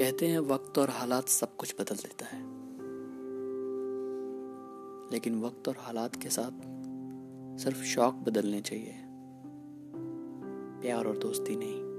कहते हैं, वक्त और हालात सब कुछ बदल देता है। लेकिन वक्त और हालात के साथ सिर्फ़ शौक बदलने चाहिए। प्यार और दोस्ती नहीं।